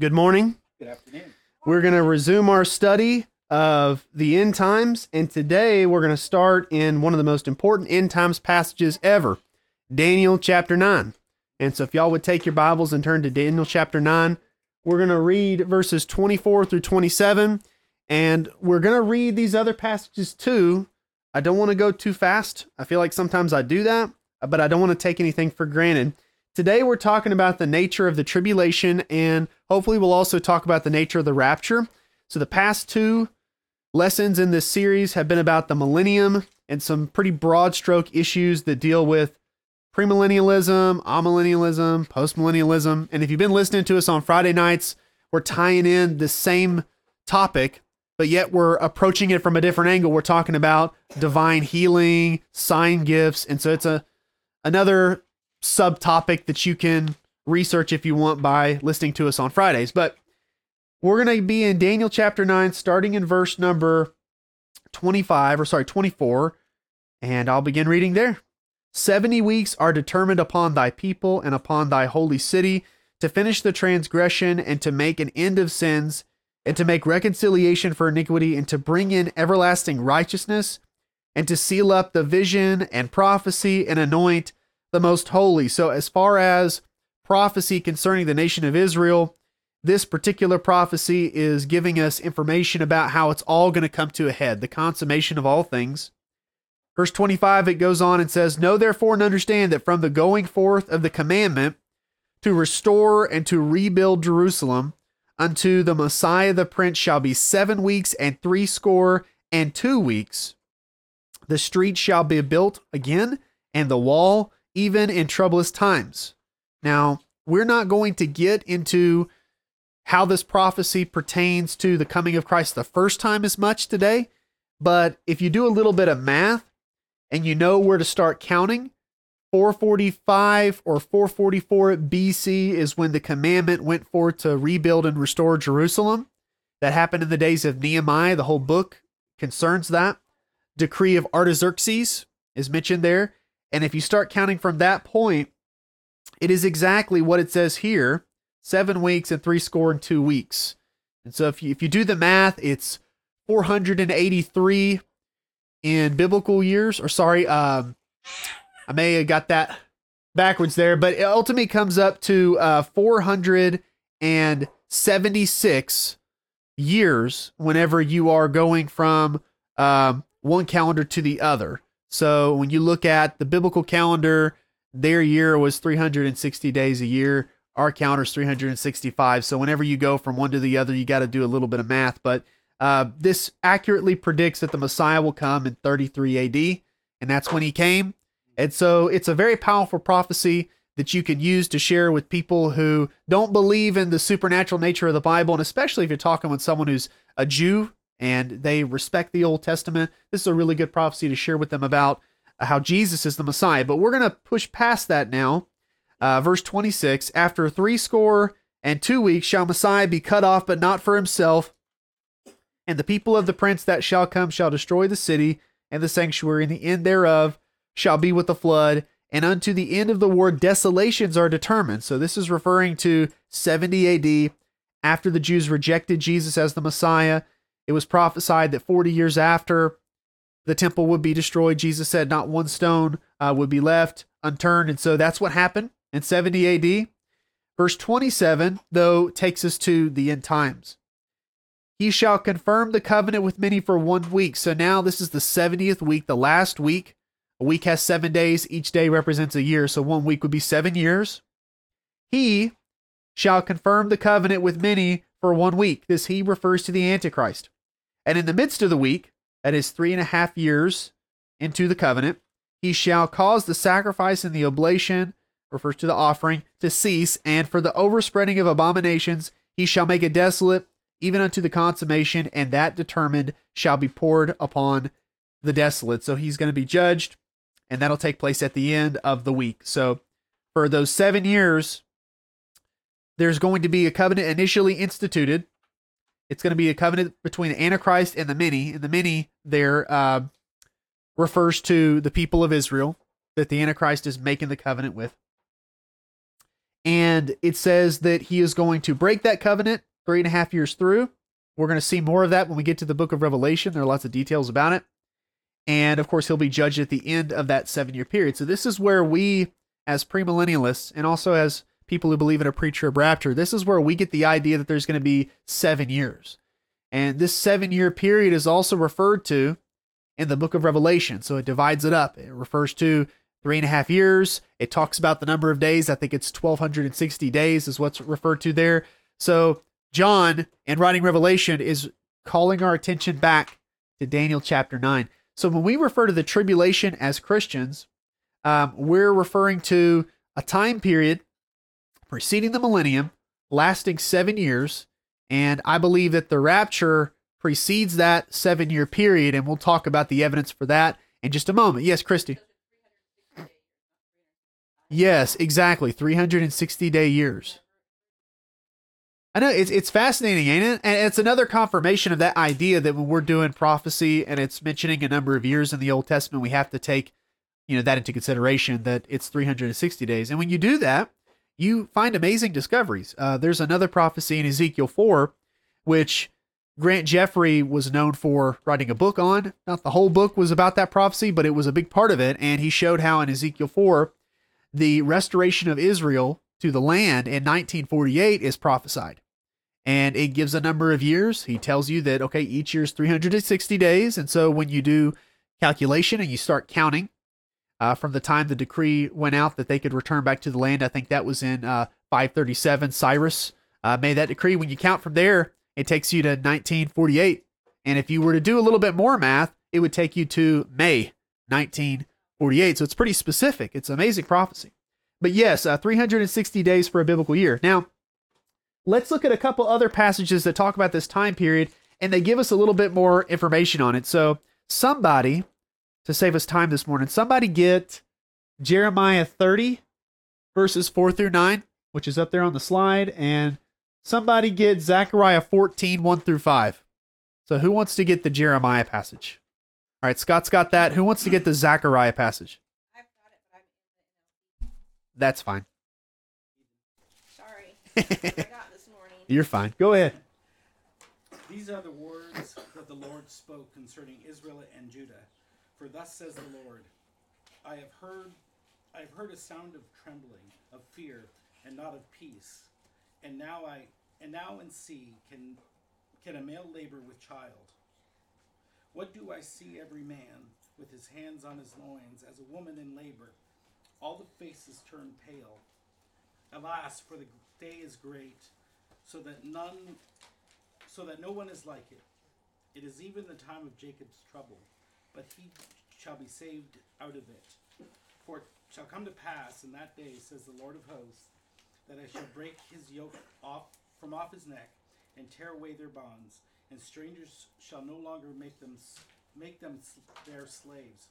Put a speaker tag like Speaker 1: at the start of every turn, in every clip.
Speaker 1: Good morning.
Speaker 2: Good afternoon.
Speaker 1: We're going to resume our study of the end times, and today we're going to start in one of the most important end times passages ever Daniel chapter 9. And so, if y'all would take your Bibles and turn to Daniel chapter 9, we're going to read verses 24 through 27, and we're going to read these other passages too. I don't want to go too fast. I feel like sometimes I do that, but I don't want to take anything for granted. Today, we're talking about the nature of the tribulation, and hopefully, we'll also talk about the nature of the rapture. So, the past two lessons in this series have been about the millennium and some pretty broad stroke issues that deal with premillennialism, amillennialism, postmillennialism. And if you've been listening to us on Friday nights, we're tying in the same topic, but yet we're approaching it from a different angle. We're talking about divine healing, sign gifts, and so it's a another subtopic that you can research if you want by listening to us on Fridays. But we're going to be in Daniel chapter 9 starting in verse number 25 or sorry 24 and I'll begin reading there. 70 weeks are determined upon thy people and upon thy holy city to finish the transgression and to make an end of sins and to make reconciliation for iniquity and to bring in everlasting righteousness and to seal up the vision and prophecy and anoint the most holy. So, as far as prophecy concerning the nation of Israel, this particular prophecy is giving us information about how it's all going to come to a head, the consummation of all things. Verse 25, it goes on and says, Know therefore and understand that from the going forth of the commandment to restore and to rebuild Jerusalem unto the Messiah the Prince shall be seven weeks and threescore and two weeks. The street shall be built again, and the wall even in troublous times. Now, we're not going to get into how this prophecy pertains to the coming of Christ the first time as much today, but if you do a little bit of math and you know where to start counting, 445 or 444 BC is when the commandment went forth to rebuild and restore Jerusalem. That happened in the days of Nehemiah. The whole book concerns that. Decree of Artaxerxes is mentioned there. And if you start counting from that point, it is exactly what it says here seven weeks and three score and two weeks. And so if you, if you do the math, it's 483 in biblical years, or sorry, um, I may have got that backwards there, but it ultimately comes up to uh, 476 years whenever you are going from um, one calendar to the other. So when you look at the biblical calendar, their year was 360 days a year. Our calendar is 365. So whenever you go from one to the other, you got to do a little bit of math. But uh, this accurately predicts that the Messiah will come in 33 AD, and that's when he came. And so it's a very powerful prophecy that you can use to share with people who don't believe in the supernatural nature of the Bible, and especially if you're talking with someone who's a Jew and they respect the Old Testament. This is a really good prophecy to share with them about how Jesus is the Messiah. But we're going to push past that now. Uh, verse 26 After three score and two weeks shall Messiah be cut off, but not for himself. And the people of the prince that shall come shall destroy the city and the sanctuary, and the end thereof shall be with the flood. And unto the end of the war, desolations are determined. So this is referring to 70 AD, after the Jews rejected Jesus as the Messiah it was prophesied that 40 years after the temple would be destroyed, Jesus said not one stone uh, would be left unturned. And so that's what happened in 70 AD. Verse 27, though, takes us to the end times. He shall confirm the covenant with many for one week. So now this is the 70th week, the last week. A week has seven days. Each day represents a year. So one week would be seven years. He shall confirm the covenant with many for one week. This he refers to the Antichrist. And in the midst of the week, that is three and a half years into the covenant, he shall cause the sacrifice and the oblation, refers to the offering, to cease, and for the overspreading of abominations, he shall make it desolate, even unto the consummation, and that determined shall be poured upon the desolate. So he's going to be judged, and that'll take place at the end of the week. So for those seven years, there's going to be a covenant initially instituted. It's going to be a covenant between the Antichrist and the many. And the many there uh, refers to the people of Israel that the Antichrist is making the covenant with. And it says that he is going to break that covenant three and a half years through. We're going to see more of that when we get to the book of Revelation. There are lots of details about it. And of course, he'll be judged at the end of that seven year period. So, this is where we, as premillennialists, and also as people who believe in a pre trib rapture, this is where we get the idea that there's going to be seven years. And this seven year period is also referred to in the book of Revelation. So, it divides it up. It refers to three and a half years. It talks about the number of days. I think it's 1,260 days, is what's referred to there. So, John, in writing Revelation, is calling our attention back to Daniel chapter 9. So when we refer to the tribulation as Christians, um, we're referring to a time period preceding the millennium, lasting seven years. And I believe that the rapture precedes that seven year period. And we'll talk about the evidence for that in just a moment. Yes, Christy. Yes, exactly. 360 day years. I know it's it's fascinating, ain't it? And it's another confirmation of that idea that when we're doing prophecy and it's mentioning a number of years in the Old Testament, we have to take, you know, that into consideration that it's 360 days. And when you do that, you find amazing discoveries. Uh, there's another prophecy in Ezekiel 4, which Grant Jeffrey was known for writing a book on. Not the whole book was about that prophecy, but it was a big part of it. And he showed how in Ezekiel 4, the restoration of Israel to the land in 1948 is prophesied. And it gives a number of years. He tells you that, okay, each year is 360 days. And so when you do calculation and you start counting uh, from the time the decree went out that they could return back to the land, I think that was in uh, 537. Cyrus uh, made that decree. When you count from there, it takes you to 1948. And if you were to do a little bit more math, it would take you to May 1948. So it's pretty specific. It's amazing prophecy. But yes, uh, 360 days for a biblical year. Now, let's look at a couple other passages that talk about this time period and they give us a little bit more information on it. So, somebody, to save us time this morning, somebody get Jeremiah 30, verses 4 through 9, which is up there on the slide, and somebody get Zechariah 14, 1 through 5. So, who wants to get the Jeremiah passage? All right, Scott's got that. Who wants to get the Zechariah passage? I've got it. That's fine.
Speaker 3: Sorry. I got this morning.
Speaker 1: You're fine. Go ahead.
Speaker 2: These are the words that the Lord spoke concerning Israel and Judah. For thus says the Lord, I have heard I have heard a sound of trembling, of fear, and not of peace. And now I and now and see can can a male labor with child. What do I see every man with his hands on his loins as a woman in labor? All the faces turn pale. Alas, for the day is great, so that none so that no one is like it. It is even the time of Jacob's trouble, but he shall be saved out of it. For it shall come to pass in that day, says the Lord of hosts, that I shall break his yoke off from off his neck and tear away their bonds, and strangers shall no longer make them make them their slaves.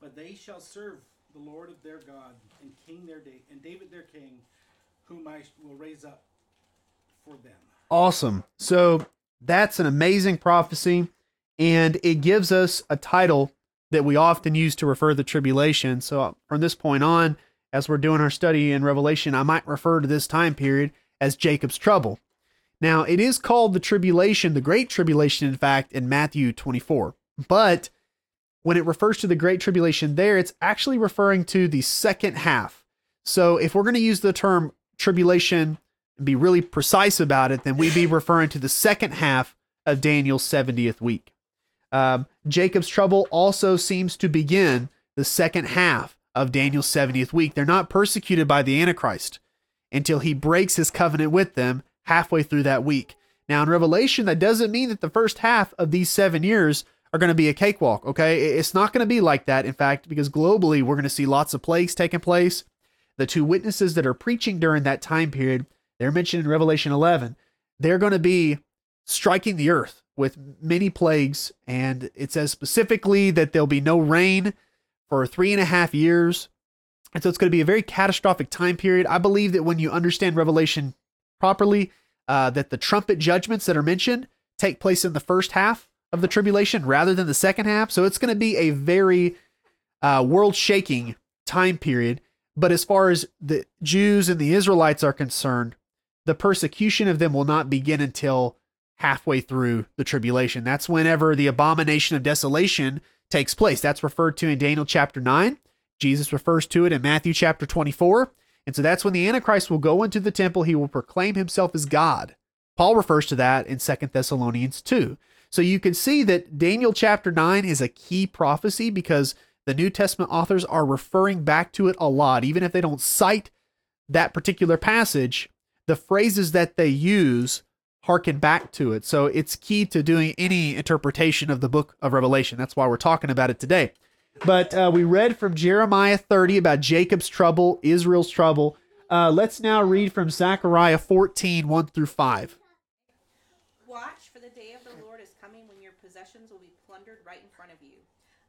Speaker 2: But they shall serve the Lord of their God and King their day and David their king, whom I will raise up for them.
Speaker 1: Awesome. So that's an amazing prophecy, and it gives us a title that we often use to refer to the tribulation. So from this point on, as we're doing our study in Revelation, I might refer to this time period as Jacob's trouble. Now, it is called the tribulation, the great tribulation, in fact, in Matthew 24. But when it refers to the great tribulation there, it's actually referring to the second half. So if we're going to use the term tribulation and be really precise about it, then we'd be referring to the second half of Daniel's 70th week. Um, Jacob's trouble also seems to begin the second half of Daniel's 70th week. They're not persecuted by the Antichrist until he breaks his covenant with them halfway through that week. Now, in Revelation, that doesn't mean that the first half of these seven years are going to be a cakewalk, okay? It's not going to be like that, in fact, because globally we're going to see lots of plagues taking place. The two witnesses that are preaching during that time period, they're mentioned in Revelation 11. They're going to be striking the earth with many plagues, and it says specifically that there'll be no rain for three and a half years. And so it's going to be a very catastrophic time period. I believe that when you understand Revelation properly, uh, that the trumpet judgments that are mentioned take place in the first half of the tribulation rather than the second half. So it's going to be a very uh, world shaking time period. But as far as the Jews and the Israelites are concerned, the persecution of them will not begin until halfway through the tribulation. That's whenever the abomination of desolation takes place. That's referred to in Daniel chapter 9. Jesus refers to it in Matthew chapter 24. And so that's when the Antichrist will go into the temple. He will proclaim himself as God. Paul refers to that in Second Thessalonians 2. So you can see that Daniel chapter 9 is a key prophecy because the New Testament authors are referring back to it a lot. Even if they don't cite that particular passage, the phrases that they use harken back to it. So it's key to doing any interpretation of the book of Revelation. That's why we're talking about it today. But uh, we read from Jeremiah 30 about Jacob's trouble, Israel's trouble. Uh, let's now read from Zechariah 14, 1 through 5.
Speaker 3: Watch, for the day of the Lord is coming when your possessions will be plundered right in front of you.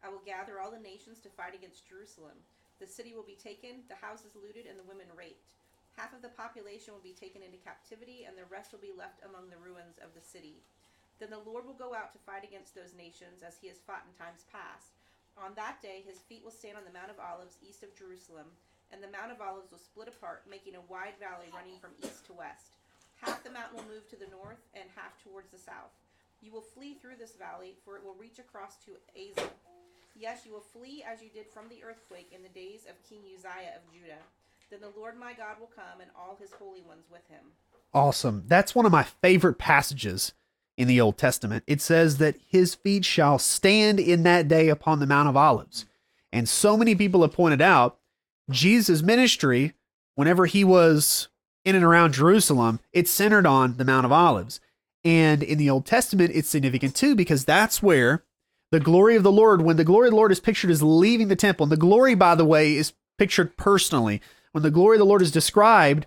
Speaker 3: I will gather all the nations to fight against Jerusalem. The city will be taken, the houses looted, and the women raped. Half of the population will be taken into captivity, and the rest will be left among the ruins of the city. Then the Lord will go out to fight against those nations as he has fought in times past. On that day, his feet will stand on the Mount of Olives east of Jerusalem, and the Mount of Olives will split apart, making a wide valley running from east to west. Half the mountain will move to the north, and half towards the south. You will flee through this valley, for it will reach across to Azal. Yes, you will flee as you did from the earthquake in the days of King Uzziah of Judah. Then the Lord my God will come, and all his holy ones with him.
Speaker 1: Awesome. That's one of my favorite passages in the Old Testament. It says that his feet shall stand in that day upon the Mount of Olives. And so many people have pointed out Jesus' ministry, whenever he was in and around Jerusalem, it's centered on the Mount of Olives. And in the Old Testament, it's significant too, because that's where the glory of the Lord, when the glory of the Lord is pictured as leaving the temple, and the glory, by the way, is pictured personally. When the glory of the Lord is described,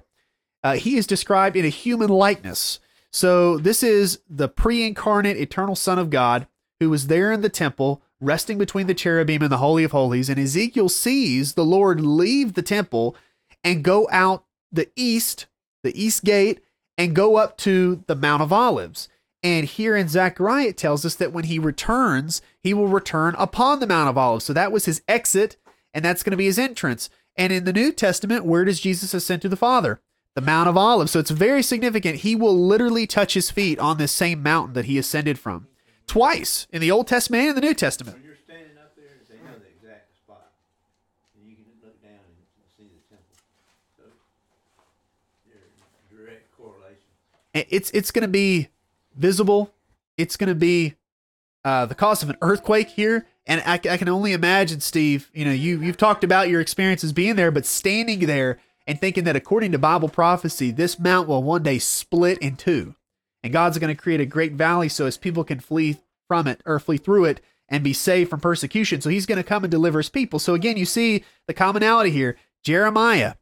Speaker 1: uh, he is described in a human likeness. So this is the pre-incarnate eternal Son of God who was there in the temple, resting between the cherubim and the Holy of Holies. And Ezekiel sees the Lord leave the temple and go out the east, the east gate, and go up to the Mount of Olives. And here in Zechariah, it tells us that when he returns, he will return upon the Mount of Olives. So that was his exit, and that's going to be his entrance. And in the New Testament, where does Jesus ascend to the Father? the Mount of Olives. So it's very significant. He will literally touch his feet on this same mountain that he ascended from twice in the Old Testament and in the New Testament.
Speaker 4: When you're standing up there, they know the exact spot. And you can look down and see the temple. So they're direct correlation.
Speaker 1: It's it's going to be visible. It's going to be uh, the cause of an earthquake here. And I, I can only imagine, Steve. You know, you you've talked about your experiences being there, but standing there and thinking that according to Bible prophecy, this mount will one day split in two. And God's going to create a great valley so as people can flee from it or flee through it and be saved from persecution. So he's going to come and deliver his people. So again, you see the commonality here. Jeremiah,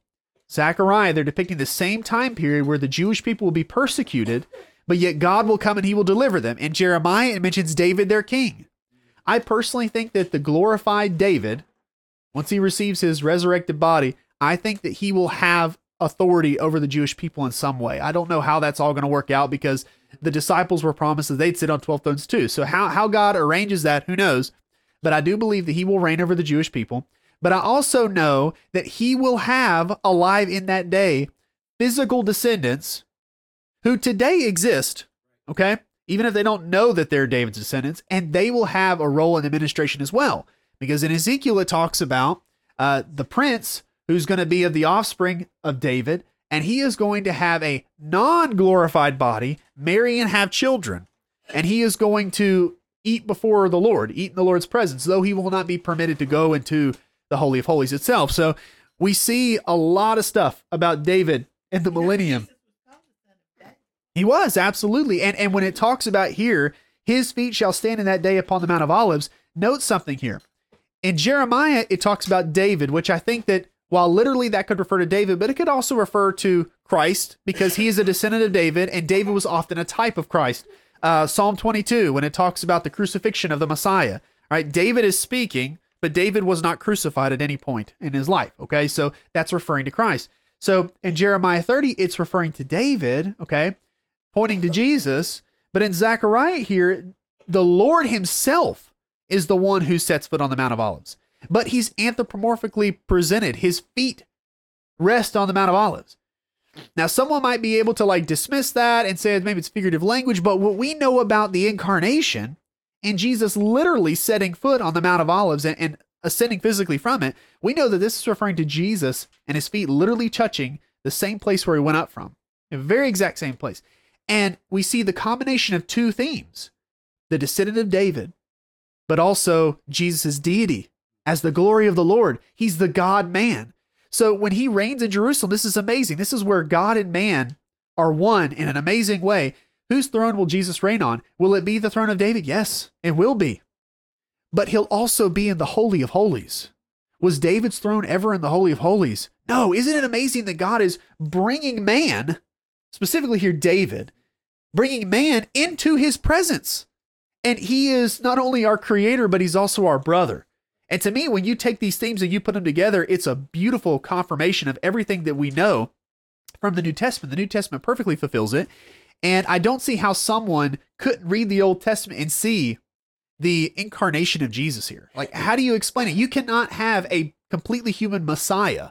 Speaker 1: Zechariah, they're depicting the same time period where the Jewish people will be persecuted, but yet God will come and he will deliver them. In Jeremiah, it mentions David, their king. I personally think that the glorified David, once he receives his resurrected body, I think that he will have authority over the Jewish people in some way. I don't know how that's all going to work out because the disciples were promised that they'd sit on 12 thrones too. So how, how God arranges that, who knows? But I do believe that he will reign over the Jewish people. But I also know that he will have alive in that day physical descendants who today exist, okay? Even if they don't know that they're David's descendants, and they will have a role in administration as well. Because in Ezekiel, it talks about uh, the prince who's going to be of the offspring of David, and he is going to have a non glorified body, marry and have children. And he is going to eat before the Lord, eat in the Lord's presence, though he will not be permitted to go into the Holy of Holies itself. So we see a lot of stuff about David and the millennium. He was, absolutely. And and when it talks about here, his feet shall stand in that day upon the Mount of Olives, note something here. In Jeremiah, it talks about David, which I think that while literally that could refer to David, but it could also refer to Christ because he is a descendant of David, and David was often a type of Christ. Uh, Psalm 22, when it talks about the crucifixion of the Messiah, right? David is speaking, but David was not crucified at any point in his life. Okay, so that's referring to Christ. So in Jeremiah 30, it's referring to David, okay, pointing to Jesus. But in Zechariah here, the Lord himself is the one who sets foot on the Mount of Olives but he's anthropomorphically presented. His feet rest on the Mount of Olives. Now, someone might be able to like dismiss that and say maybe it's figurative language, but what we know about the incarnation and Jesus literally setting foot on the Mount of Olives and, and ascending physically from it, we know that this is referring to Jesus and his feet literally touching the same place where he went up from, the very exact same place. And we see the combination of two themes the descendant of David, but also Jesus' deity as the glory of the Lord. He's the God man. So when he reigns in Jerusalem, this is amazing. This is where God and man are one in an amazing way. Whose throne will Jesus reign on? Will it be the throne of David? Yes, it will be. But he'll also be in the Holy of Holies. Was David's throne ever in the Holy of Holies? No. Isn't it amazing that God is bringing man, specifically here David, bringing man into his presence? And he is not only our creator, but he's also our brother. And to me, when you take these themes and you put them together, it's a beautiful confirmation of everything that we know from the New Testament. The New Testament perfectly fulfills it. And I don't see how someone couldn't read the Old Testament and see the incarnation of Jesus here. Like, how do you explain it? You cannot have a completely human Messiah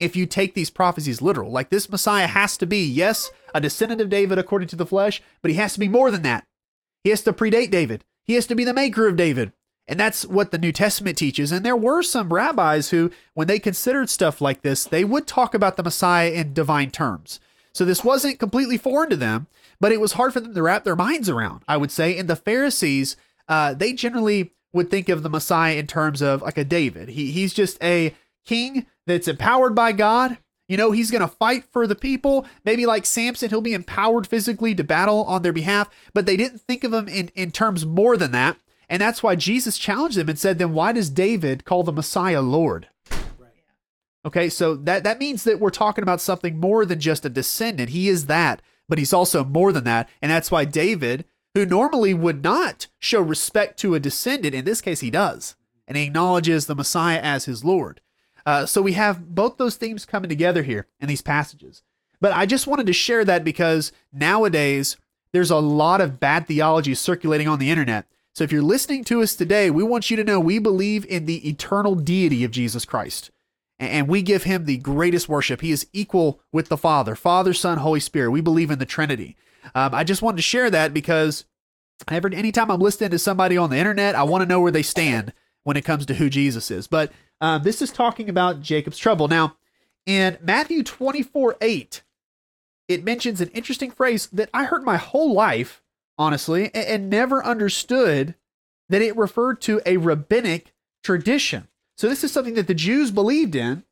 Speaker 1: if you take these prophecies literal. Like, this Messiah has to be, yes, a descendant of David according to the flesh, but he has to be more than that. He has to predate David, he has to be the maker of David. And that's what the New Testament teaches. And there were some rabbis who, when they considered stuff like this, they would talk about the Messiah in divine terms. So this wasn't completely foreign to them, but it was hard for them to wrap their minds around, I would say. And the Pharisees, uh, they generally would think of the Messiah in terms of like a David. He, he's just a king that's empowered by God. You know, he's going to fight for the people. Maybe like Samson, he'll be empowered physically to battle on their behalf, but they didn't think of him in, in terms more than that. And that's why Jesus challenged them and said, then why does David call the Messiah Lord? Okay, so that, that means that we're talking about something more than just a descendant. He is that, but he's also more than that. And that's why David, who normally would not show respect to a descendant, in this case he does, and he acknowledges the Messiah as his Lord. Uh, so we have both those themes coming together here in these passages. But I just wanted to share that because nowadays there's a lot of bad theology circulating on the internet so if you're listening to us today, we want you to know we believe in the eternal deity of Jesus Christ. And we give him the greatest worship. He is equal with the Father, Father, Son, Holy Spirit. We believe in the Trinity. Um, I just wanted to share that because every anytime I'm listening to somebody on the internet, I want to know where they stand when it comes to who Jesus is. But um, this is talking about Jacob's trouble. Now, in Matthew 24 8, it mentions an interesting phrase that I heard my whole life honestly, and, and never understood that it referred to a rabbinic tradition. So this is something that the Jews believed in,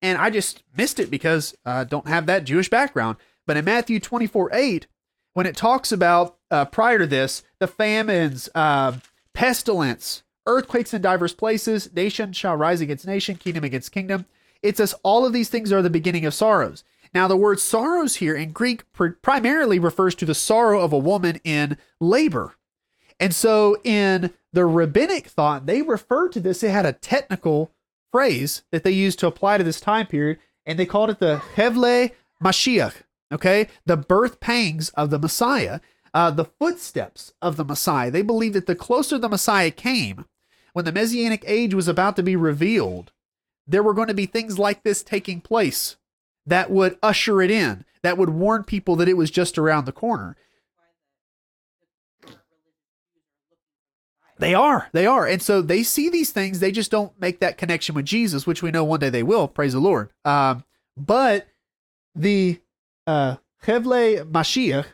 Speaker 1: and I just missed it because I don't have that Jewish background. But in Matthew 24 8, when it talks about uh, prior to this, the famines, uh, pestilence, earthquakes in diverse places, nation shall rise against nation, kingdom against kingdom. It says all of these things are the beginning of sorrows. Now, the word sorrows here in Greek pr- primarily refers to the sorrow of a woman in labor. And so in the rabbinic thought, they referred to this, they had a technical phrase that they used to apply to this time period, and they called it the Hevle Mashiach, okay? The birth pangs of the Messiah, uh, the footsteps of the Messiah. They believed that the closer the Messiah came, when the Messianic age was about to be revealed, there were going to be things like this taking place that would usher it in, that would warn people that it was just around the corner. They are, they are. And so they see these things, they just don't make that connection with Jesus, which we know one day they will, praise the Lord. Um, but the uh, Hevle Mashiach,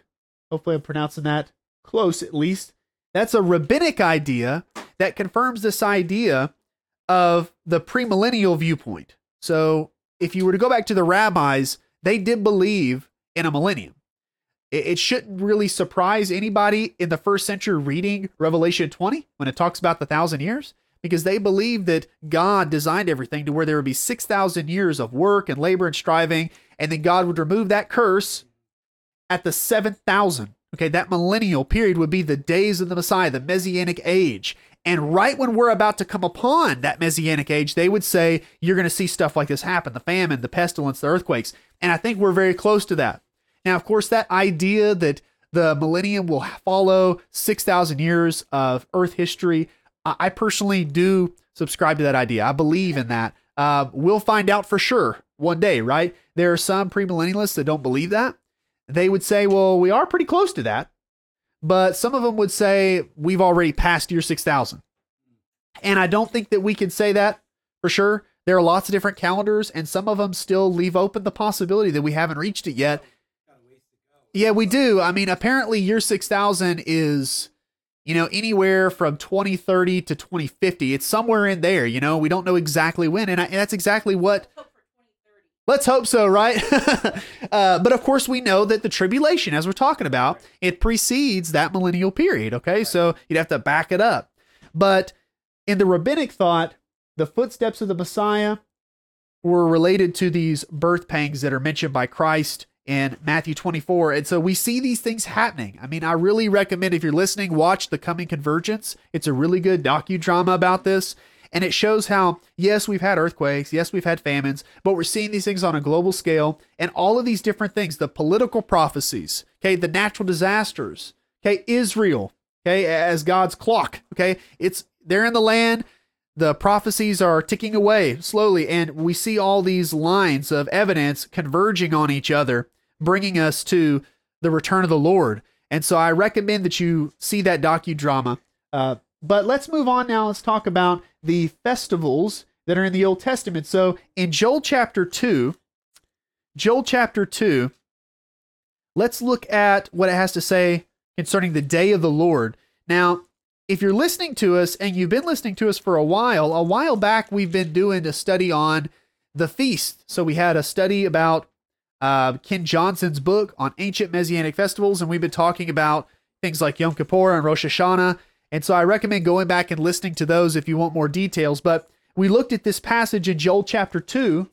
Speaker 1: hopefully I'm pronouncing that close at least, that's a rabbinic idea that confirms this idea of the premillennial viewpoint. So if you were to go back to the rabbis, they did believe in a millennium. It, shouldn't really surprise anybody in the first century reading Revelation 20 when it talks about the thousand years, because they believed that God designed everything to where there would be 6,000 years of work and labor and striving, and then God would remove that curse at the 7,000. Okay, that millennial period would be the days of the Messiah, the Messianic age. And right when we're about to come upon that messianic age, they would say, You're going to see stuff like this happen the famine, the pestilence, the earthquakes. And I think we're very close to that. Now, of course, that idea that the millennium will follow 6,000 years of Earth history, I personally do subscribe to that idea. I believe in that. Uh, we'll find out for sure one day, right? There are some premillennialists that don't believe that. They would say, well, we are pretty close to that. But some of them would say, we've already passed year 6000. And I don't think that we can say that for sure. There are lots of different calendars, and some of them still leave open the possibility that we haven't reached it yet. Yeah, we do. I mean, apparently, year 6000 is, you know, anywhere from 2030 to 2050. It's somewhere in there, you know, we don't know exactly when. And, I, and that's exactly what
Speaker 3: Hope for 2030.
Speaker 1: Let's hope so, right? uh, but of course, we know that the tribulation, as we're talking about, it precedes that millennial period. Okay, so you'd have to back it up. But in the rabbinic thought, the footsteps of the Messiah were related to these birth pangs that are mentioned by Christ in Matthew 24. And so we see these things happening. I mean, I really recommend if you're listening, watch The Coming Convergence. It's a really good docudrama about this. And it shows how, yes, we've had earthquakes, yes, we've had famines, but we're seeing these things on a global scale and all of these different things the political prophecies, okay, the natural disasters, okay, Israel, okay, as God's clock, okay, it's they're in the land. The prophecies are ticking away slowly, and we see all these lines of evidence converging on each other, bringing us to the return of the Lord. And so I recommend that you see that docudrama. Uh, but let's move on now. Let's talk about the festivals that are in the Old Testament. So in Joel chapter 2, Joel chapter 2, let's look at what it has to say concerning the day of the Lord. Now, if you're listening to us and you've been listening to us for a while, a while back we've been doing a study on the feast. So we had a study about uh, Ken Johnson's book on ancient messianic festivals, and we've been talking about things like Yom Kippur and Rosh Hashanah. And so I recommend going back and listening to those if you want more details. But we looked at this passage in Joel chapter 2,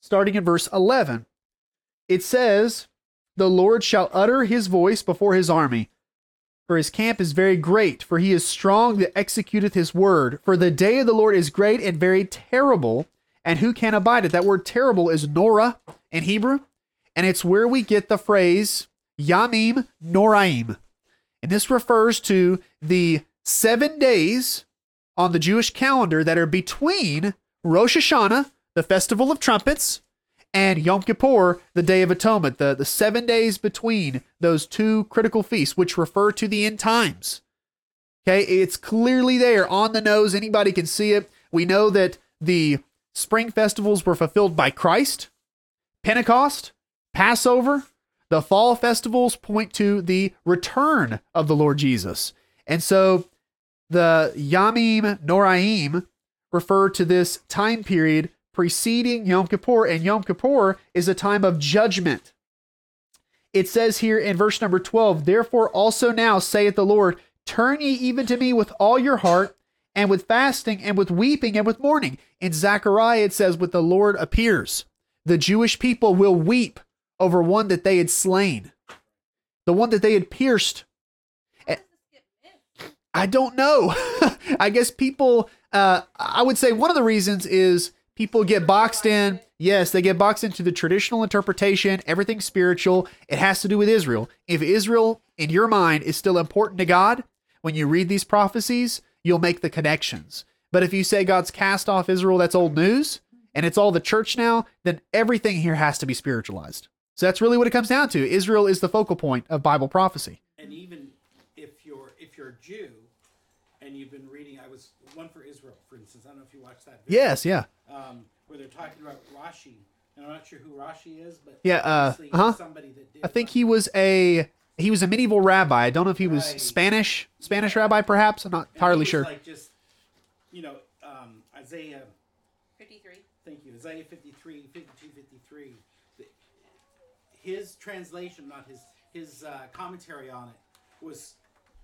Speaker 1: starting in verse 11. It says, The Lord shall utter his voice before his army. For his camp is very great, for he is strong that executeth his word. For the day of the Lord is great and very terrible, and who can abide it? That word terrible is Nora in Hebrew, and it's where we get the phrase Yamim Noraim. And this refers to the seven days on the Jewish calendar that are between Rosh Hashanah, the festival of trumpets, and Yom Kippur, the Day of Atonement, the, the seven days between those two critical feasts, which refer to the end times. Okay, it's clearly there on the nose. Anybody can see it. We know that the spring festivals were fulfilled by Christ, Pentecost, Passover. The fall festivals point to the return of the Lord Jesus. And so the Yamim Noraim refer to this time period preceding Yom Kippur, and Yom Kippur is a time of judgment. It says here in verse number 12, Therefore also now saith the Lord, Turn ye even to me with all your heart, and with fasting, and with weeping, and with mourning. In Zechariah it says, With the Lord appears. The Jewish people will weep over one that they had slain, the one that they had pierced.
Speaker 3: How does this get missed?
Speaker 1: I don't know. I guess people, uh, I would say one of the reasons is people get boxed in. Yes, they get boxed into the traditional interpretation, everything spiritual. It has to do with Israel. If Israel, in your mind, is still important to God, when you read these prophecies, you'll make the connections. But if you say God's cast off Israel, that's old news, and it's all the church now, then everything here has to be spiritualized. So that's really what it comes down to. Israel is the focal point of Bible prophecy.
Speaker 2: And even if you're if you're a Jew and you've been reading, I was one for Israel, for instance. I don't know if you watched that. Video,
Speaker 1: Yes, yeah.
Speaker 2: Um, where they're talking about Rashi, and I'm not sure who Rashi is, but
Speaker 1: Yeah, uh,
Speaker 2: obviously
Speaker 1: uh-huh.
Speaker 2: somebody that did.
Speaker 1: I think he was a he was a medieval rabbi. I don't know if he was
Speaker 2: Right.
Speaker 1: Spanish, Spanish rabbi perhaps. I'm not
Speaker 2: And
Speaker 1: entirely
Speaker 2: he was
Speaker 1: sure.
Speaker 2: Like just, you know, um, Isaiah.
Speaker 3: 53.
Speaker 2: Thank you. Isaiah 53, 52, 53. His translation, not his his uh, commentary on it, was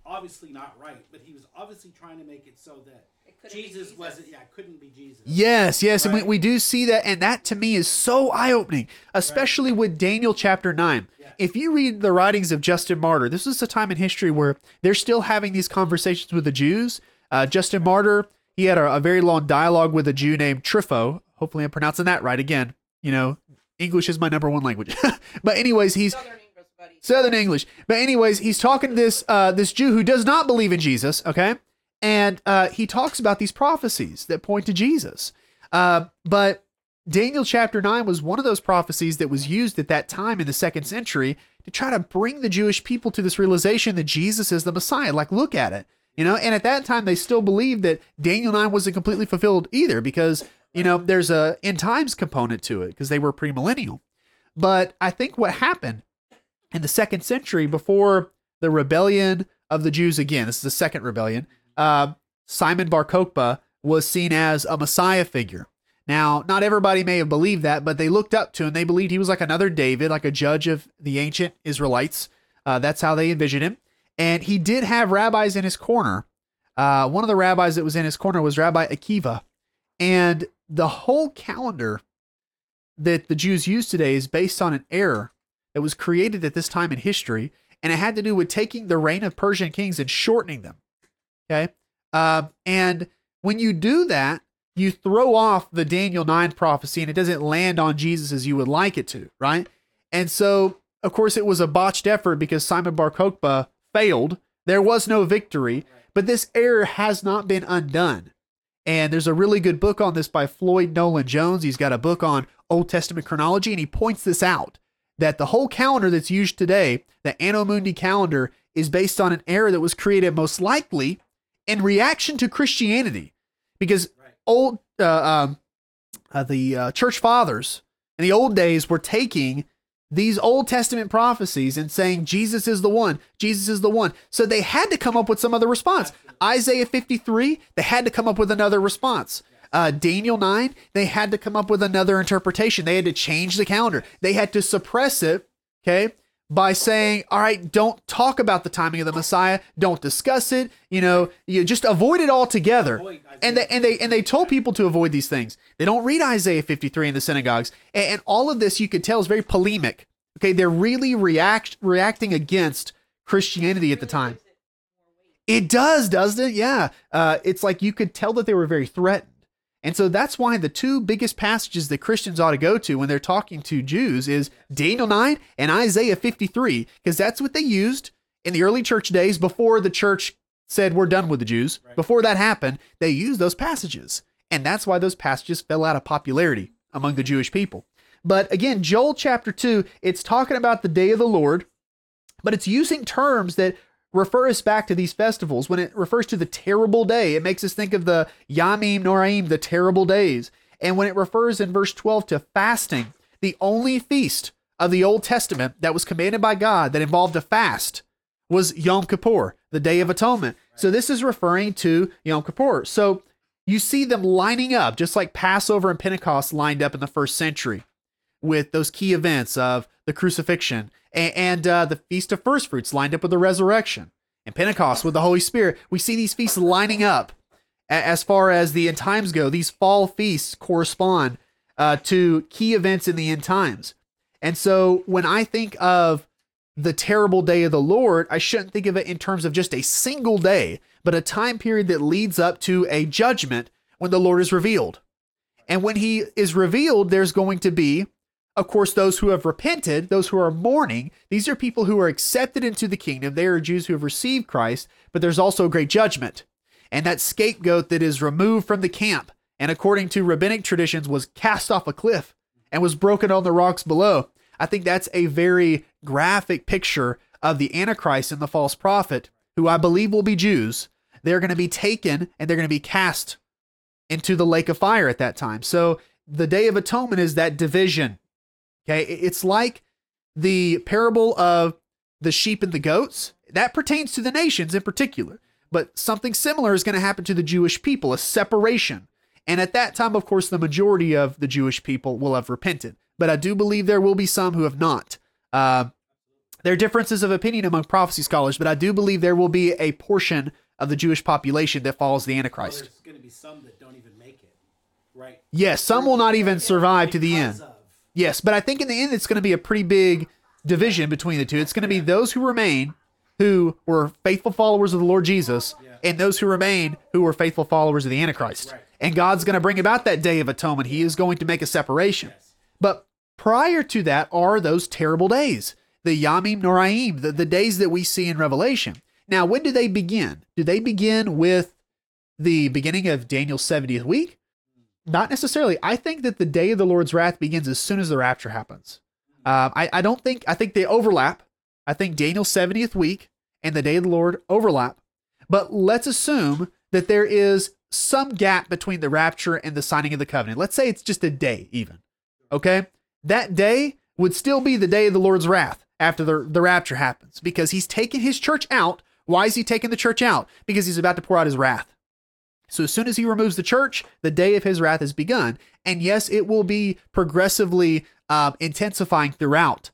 Speaker 2: obviously not right, but he was obviously trying to make it so that
Speaker 3: It
Speaker 2: Jesus,
Speaker 3: Jesus.
Speaker 2: wasn't. Yeah, couldn't be Jesus.
Speaker 1: Yes, yes, and we, we do see that, and that to me is so eye opening, especially with Daniel chapter 9.
Speaker 2: Yeah.
Speaker 1: If you read the writings of Justin Martyr, this is a time in history where they're still having these conversations with the Jews. Uh, Justin Martyr, he had a, a very long dialogue with a Jew named Trypho. Hopefully, I'm pronouncing that right again. You know, English is my number one language. but, anyways, he's.
Speaker 3: Southern English, buddy.
Speaker 1: Southern English. But anyways, he's talking to this uh, this Jew who does not believe in Jesus. Okay, and uh, he talks about these prophecies that point to Jesus. Uh, but Daniel chapter 9 was one of those prophecies that was used at that time in the second century to try to bring the Jewish people to this realization that Jesus is the Messiah. Like, look at it. You know, and at that time they still believed that Daniel 9 wasn't completely fulfilled either because, you know, there's a end times component to it because they were premillennial. But I think what happened in the second century before the rebellion of the Jews again, this is the second rebellion, uh, Simon Bar Kokhba was seen as a Messiah figure. Now, not everybody may have believed that, but they looked up to him. They believed he was like another David, like a judge of the ancient Israelites. Uh, that's how they envisioned him. And he did have rabbis in his corner. Uh, one of the rabbis that was in his corner was Rabbi Akiva. And the whole calendar that the Jews use today is based on an error that was created at this time in history. And it had to do with taking the reign of Persian kings and shortening them. Okay. Uh, and when you do that, you throw off the Daniel 9 prophecy and it doesn't land on Jesus as you would like it to, right? And so, of course, it was a botched effort because Simon Bar Kokhba failed. There was no victory, but this error has not been undone. And there's a really good book on this by Floyd Nolen Jones. He's got a book on Old Testament chronology, and he points this out that the whole calendar that's used today, the Anno Mundi calendar, is based on an error that was created most likely in reaction to Christianity. Because old uh, um, uh, the uh, church fathers in the old days were taking these Old Testament prophecies and saying Jesus is the one, Jesus is the one. So they had to come up with some other response. Isaiah 53, they had to come up with another response. Uh, Daniel 9, they had to come up with another interpretation. They had to change the calendar. They had to suppress it, okay, by saying, all right, don't talk about the timing of the Messiah, don't discuss it, you know, you just avoid it altogether. And they and they and they told people to avoid these things. They don't read Isaiah 53 in the synagogues. And, and all of this you could tell is very polemic. Okay, they're really react reacting against Christianity at the time. It does, doesn't it? Yeah. Uh, it's like you could tell that they were very threatened. And so that's why the two biggest passages that Christians ought to go to when they're talking to Jews is Daniel 9 and Isaiah 53, because that's what they used in the early church days before the church said we're done with the Jews. Before that happened, they used those passages. And that's why those passages fell out of popularity among the Jewish people. But again, Joel chapter 2, it's talking about the day of the Lord, but it's using terms that refer us back to these festivals. When it refers to the terrible day, it makes us think of the Yamim Noraim, the terrible days. And when it refers in verse 12 to fasting, the only feast of the Old Testament that was commanded by God that involved a fast was Yom Kippur, the Day of Atonement. So this is referring to Yom Kippur. So you see them lining up, just like Passover and Pentecost lined up in the first century with those key events of the crucifixion and, and uh, the Feast of First Fruits lined up with the resurrection and Pentecost with the Holy Spirit. We see these feasts lining up as far as the end times go. These fall feasts correspond uh, to key events in the end times. And so when I think of the terrible day of the Lord, I shouldn't think of it in terms of just a single day, but a time period that leads up to a judgment when the Lord is revealed. And when he is revealed, there's going to be, of course, those who have repented, those who are mourning. These are people who are accepted into the kingdom. They are Jews who have received Christ, but there's also a great judgment. And that scapegoat that is removed from the camp and according to rabbinic traditions was cast off a cliff and was broken on the rocks below. I think that's a very graphic picture of the Antichrist and the false prophet, who I believe will be Jews. They're going to be taken and they're going to be cast into the lake of fire at that time. So the Day of Atonement is that division. Okay. It's like the parable of the sheep and the goats. That pertains to the nations in particular. But something similar is going to happen to the Jewish people, a separation. And at that time, of course, the majority of the Jewish people will have repented. But I do believe there will be some who have not. Uh, there are differences of opinion among prophecy scholars, but I do believe there will be a portion of the Jewish population that follows the
Speaker 2: Well,
Speaker 1: Antichrist.
Speaker 2: there's going to be some that don't even make it, right?
Speaker 1: Yes, some will not even survive to the end.
Speaker 2: of-
Speaker 1: Yes, but I think in the end, it's going to be a pretty big division between the two. It's going to be those who remain, who were faithful followers of the Lord Jesus, and those who remain, who were faithful followers of the Antichrist. And God's going to bring about that day of atonement. He is going to make a separation. But prior to that are those terrible days, the Yamim Noraim, the, the days that we see in Revelation. Now, when do they begin? Do they begin with the beginning of Daniel's 70th week? Not necessarily. I think that the day of the Lord's wrath begins as soon as the rapture happens. Um, I, I don't think, I think they overlap. I think Daniel's 70th week and the day of the Lord overlap. But let's assume that there is some gap between the rapture and the signing of the covenant. Let's say it's just a day, even. Okay? That day would still be the day of the Lord's wrath after the, the rapture happens because he's taken his church out. Why is he taking the church out? Because he's about to pour out his wrath. So as soon as he removes the church, the day of his wrath has begun. And yes, it will be progressively um, intensifying throughout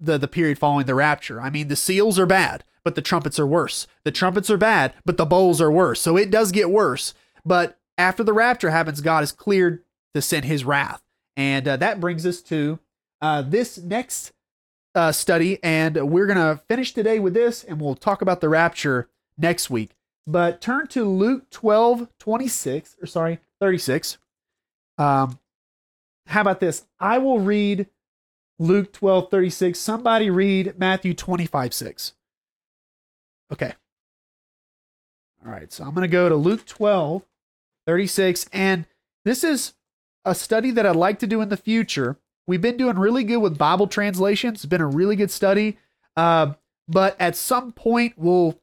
Speaker 1: the, the period following the rapture. I mean, the seals are bad, but the trumpets are worse. The trumpets are bad, but the bowls are worse. So it does get worse. But after the rapture happens, God is cleared to send his wrath. And uh, that brings us to uh, this next uh, study. And we're going to finish today with this, and we'll talk about the rapture next week. But turn to Luke 12, 26, or sorry, 36. Um, how about this? I will read Luke 12, 36. Somebody read Matthew 25, 6. Okay. All right. So I'm going to go to Luke 12, 36. And this is a study that I'd like to do in the future. We've been doing really good with Bible translations. It's been a really good study. Uh, but at some point, we'll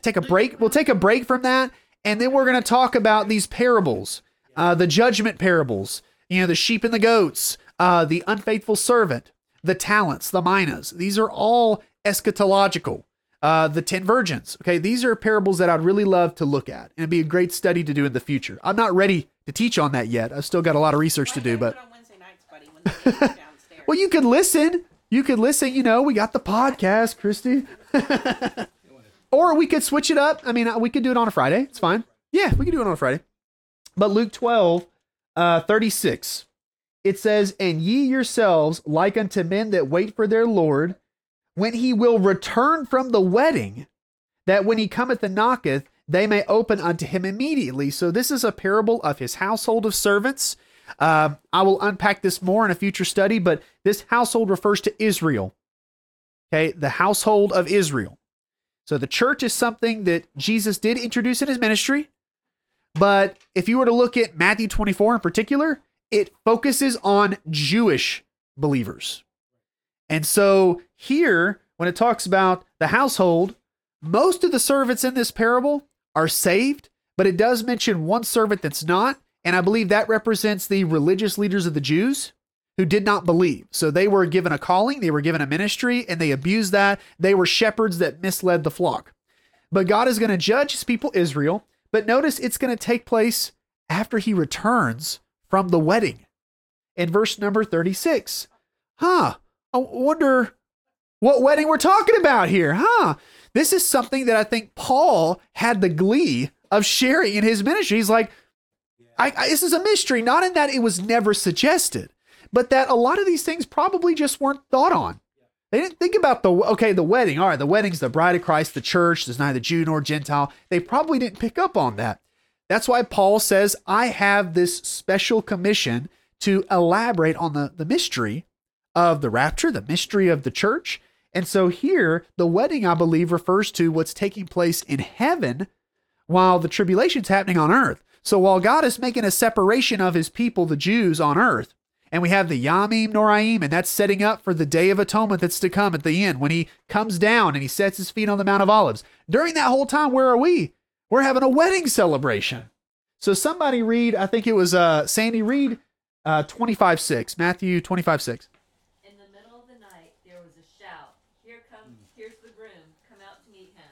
Speaker 1: take a break. We'll take a break from that. And then we're going to talk about these parables, uh, the judgment parables, you know, the sheep and the goats, uh, the unfaithful servant, the talents, the minas. These are all eschatological. Uh, the 10 virgins. Okay. These are parables that I'd really love to look at. And it'd be a great study to do in the future. I'm not ready to teach on that yet. I've still got a lot of research to do, but
Speaker 3: do it on Wednesday nights, buddy, when the kids are downstairs.
Speaker 1: well, you could listen. You could listen. You know, we got the podcast, Christy. or we could switch it up. I mean, we could do it on a Friday. It's fine. Yeah, we could do it on a Friday. But Luke 12, uh, 36, it says, And ye yourselves, like unto men that wait for their Lord, when he will return from the wedding, that when he cometh and knocketh, they may open unto him immediately. So this is a parable of his household of servants. Uh, I will unpack this more in a future study, but this household refers to Israel. Okay, the household of Israel. So the church is something that Jesus did introduce in his ministry. But if you were to look at Matthew 24 in particular, it focuses on Jewish believers. And so here, when it talks about the household, most of the servants in this parable are saved, but it does mention one servant that's not. And I believe that represents the religious leaders of the Jews who did not believe. So they were given a calling, they were given a ministry, and they abused that. They were shepherds that misled the flock. But God is going to judge his people Israel. But notice it's going to take place after he returns from the wedding. In verse number 36. Huh. I wonder what wedding we're talking about here, huh? This is something that I think Paul had the glee of sharing in his ministry. He's like, I, I, this is a mystery, not in that it was never suggested, but that a lot of these things probably just weren't thought on. They didn't think about the okay, the wedding. All right, the wedding's the bride of Christ, the church. There's neither Jew nor Gentile. They probably didn't pick up on that. That's why Paul says, I have this special commission to elaborate on the, the mystery of the rapture, the mystery of the church. And so here, the wedding, I believe, refers to what's taking place in heaven while the tribulation's happening on earth. So while God is making a separation of his people, the Jews, on earth, and we have the Yamim Noraim, and that's setting up for the day of atonement that's to come at the end when he comes down and he sets his feet on the Mount of Olives. During that whole time, where are we? We're having a wedding celebration. So somebody read, I think it was uh, Sandy read uh, 25 6, Matthew 25 6.
Speaker 5: In the middle of the night, there was a shout. Here comes, here's the groom. Come out to meet him.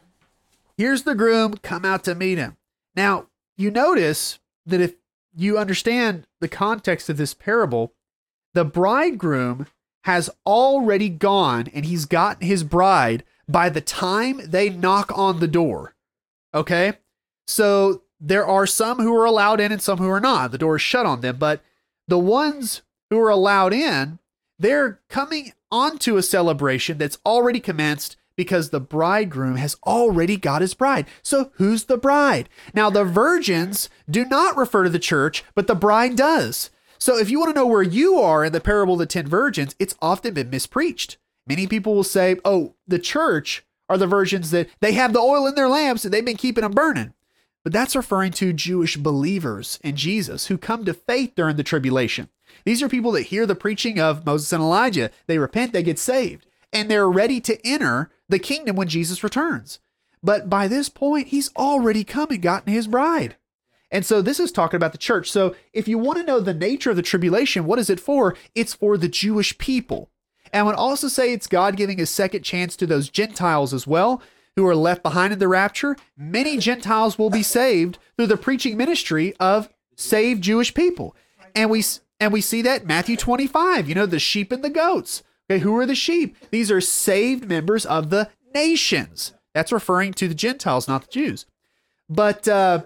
Speaker 1: Here's the groom, come out to meet him. Now, you notice that if you understand the context of this parable, the bridegroom has already gone and he's gotten his bride by the time they knock on the door. Okay? So there are some who are allowed in and some who are not. The door is shut on them, but the ones who are allowed in, they're coming onto a celebration that's already commenced because the bridegroom has already got his bride. So who's the bride? Now, the virgins do not refer to the church, but the bride does. So if you want to know where you are in the parable of the 10 virgins, it's often been mispreached. Many people will say, oh, the church are the virgins that they have the oil in their lamps and they've been keeping them burning. but that's referring to Jewish believers in Jesus who come to faith during the tribulation. These are people that hear the preaching of Moses and Elijah. They repent, they get saved, and they're ready to enter the kingdom when Jesus returns. But by this point, he's already come and gotten his bride. And so this is talking about the church. So if you want to know the nature of the tribulation, what is it for? It's for the Jewish people. And I would also say it's God giving a second chance to those Gentiles as well who are left behind in the rapture. Many Gentiles will be saved through the preaching ministry of saved Jewish people. And we and we see that Matthew 25, you know, the sheep and the goats. Okay, who are the sheep? These are saved members of the nations. That's referring to the Gentiles, not the Jews. But uh,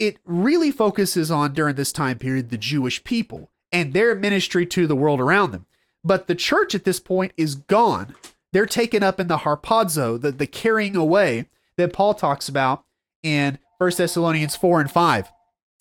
Speaker 1: it really focuses on during this time period the Jewish people and their ministry to the world around them. But the church at this point is gone. They're taken up in the harpazo, the, the carrying away that Paul talks about in 1 Thessalonians 4 and 5.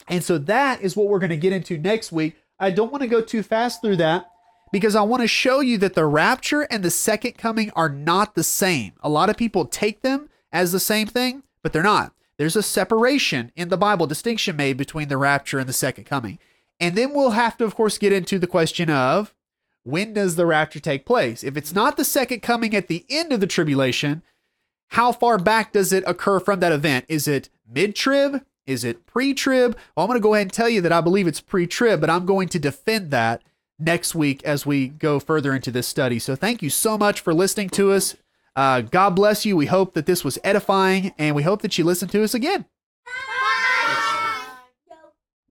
Speaker 1: And so that is what we're going to get into next week. I don't want to go too fast through that because I want to show you that the rapture and the second coming are not the same. A lot of people take them as the same thing, but they're not. There's a separation in the Bible, distinction made between the rapture and the second coming. And then we'll have to, of course, get into the question of when does the rapture take place? If it's not the second coming at the end of the tribulation, how far back does it occur from that event? Is it mid trib? Is it pre trib? Well, I'm going to go ahead and tell you that I believe it's pre trib, but I'm going to defend that next week as we go further into this study. So thank you so much for listening to us. Uh, God bless you. We hope that this was edifying and we hope that you listen to us again.